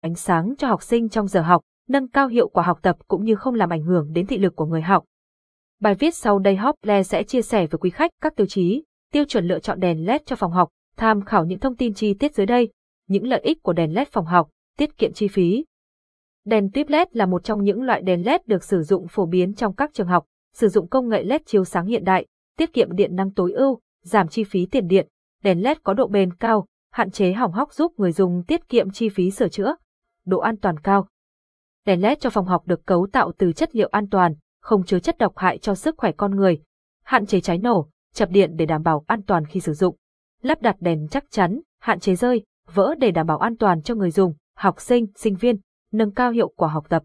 ánh sáng cho học sinh trong giờ học, nâng cao hiệu quả học tập cũng như không làm ảnh hưởng đến thị lực của người học. Bài viết sau đây Hople sẽ chia sẻ với quý khách các tiêu chí, tiêu chuẩn lựa chọn đèn LED cho phòng học, tham khảo những thông tin chi tiết dưới đây, những lợi ích của đèn LED phòng học, tiết kiệm chi phí. Đèn tuyếp LED là một trong những loại đèn LED được sử dụng phổ biến trong các trường học, sử dụng công nghệ LED chiếu sáng hiện đại, tiết kiệm điện năng tối ưu, giảm chi phí tiền điện. Đèn LED có độ bền cao, hạn chế hỏng hóc giúp người dùng tiết kiệm chi phí sửa chữa. Độ an toàn cao. Đèn LED cho phòng học được cấu tạo từ chất liệu an toàn, không chứa chất độc hại cho sức khỏe con người, hạn chế cháy nổ, chập điện để đảm bảo an toàn khi sử dụng. Lắp đặt đèn chắc chắn, hạn chế rơi, vỡ để đảm bảo an toàn cho người dùng, học sinh, sinh viên, nâng cao hiệu quả học tập.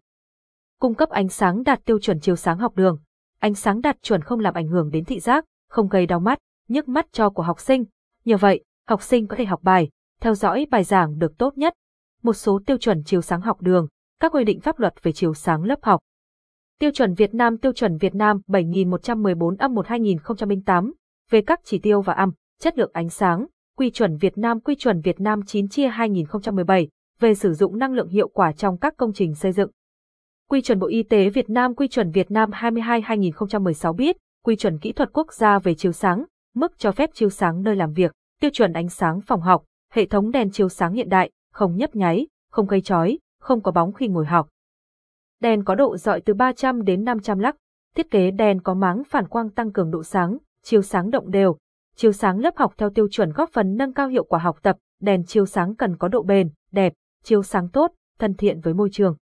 Cung cấp ánh sáng đạt tiêu chuẩn chiếu sáng học đường. Ánh sáng đạt chuẩn không làm ảnh hưởng đến thị giác, không gây đau mắt, nhức mắt cho của học sinh. Nhờ vậy, học sinh có thể học bài, theo dõi bài giảng được tốt nhất. Một số tiêu chuẩn chiếu sáng học đường, các quy định pháp luật về chiếu sáng lớp học. Tiêu chuẩn Việt Nam Tiêu chuẩn Việt Nam 7114 âm 1 2008 về các chỉ tiêu và âm, chất lượng ánh sáng, Quy chuẩn Việt Nam Quy chuẩn Việt Nam 9 chia 2017 về sử dụng năng lượng hiệu quả trong các công trình xây dựng. Quy chuẩn Bộ Y tế Việt Nam Quy chuẩn Việt Nam 22-2016 biết, Quy chuẩn kỹ thuật quốc gia về chiếu sáng, mức cho phép chiếu sáng nơi làm việc, tiêu chuẩn ánh sáng phòng học, hệ thống đèn chiếu sáng hiện đại, không nhấp nháy, không gây chói, không có bóng khi ngồi học. Đèn có độ dọi từ 300 đến 500 lux, thiết kế đèn có máng phản quang tăng cường độ sáng, chiếu sáng động đều, chiếu sáng lớp học theo tiêu chuẩn góp phần nâng cao hiệu quả học tập, đèn chiếu sáng cần có độ bền, đẹp, chiếu sáng tốt, thân thiện với môi trường.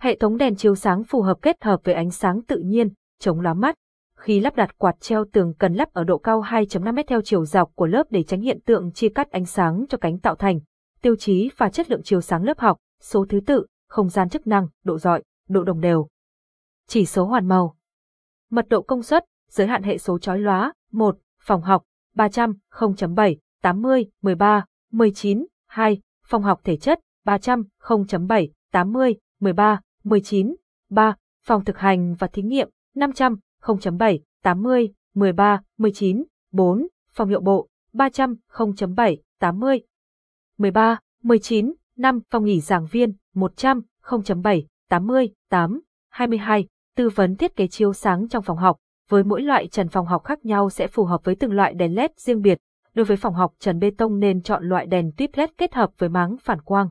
Hệ thống đèn chiếu sáng phù hợp kết hợp với ánh sáng tự nhiên, chống lóa mắt. Khi lắp đặt quạt treo tường cần lắp ở độ cao 2.5 m theo chiều dọc của lớp để tránh hiện tượng chia cắt ánh sáng cho cánh tạo thành. Tiêu chí và chất lượng chiếu sáng lớp học, số thứ tự, không gian chức năng, độ dọi, độ đồng đều. Chỉ số hoàn màu. Mật độ công suất, giới hạn hệ số chói lóa, 1, phòng học, 300, 0.7, 80, 13, 19, 2, phòng học thể chất, 300, 0.7, 80, 13, 19, 3, phòng thực hành và thí nghiệm, 500, 0.7, 80, 13, 19, 4, phòng hiệu bộ, 300, 0.7, 80, 13, 19, 5, phòng nghỉ giảng viên, 100, 0.7, 80, 8, 22, tư vấn thiết kế chiếu sáng trong phòng học, với mỗi loại trần phòng học khác nhau sẽ phù hợp với từng loại đèn LED riêng biệt. Đối với phòng học trần bê tông nên chọn loại đèn tuyếp LED kết hợp với máng phản quang.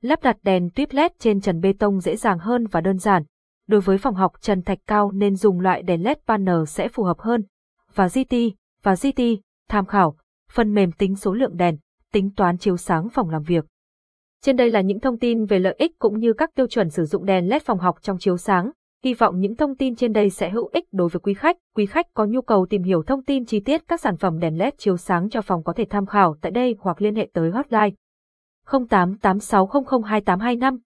Lắp đặt đèn tuyếp LED trên trần bê tông dễ dàng hơn và đơn giản. Đối với phòng học trần thạch cao nên dùng loại đèn LED panel sẽ phù hợp hơn. Và GT, và GT, tham khảo, phần mềm tính số lượng đèn, tính toán chiếu sáng phòng làm việc. Trên đây là những thông tin về lợi ích cũng như các tiêu chuẩn sử dụng đèn LED phòng học trong chiếu sáng. Hy vọng những thông tin trên đây sẽ hữu ích đối với quý khách. Quý khách có nhu cầu tìm hiểu thông tin chi tiết các sản phẩm đèn LED chiếu sáng cho phòng có thể tham khảo tại đây hoặc liên hệ tới hotline 0886002825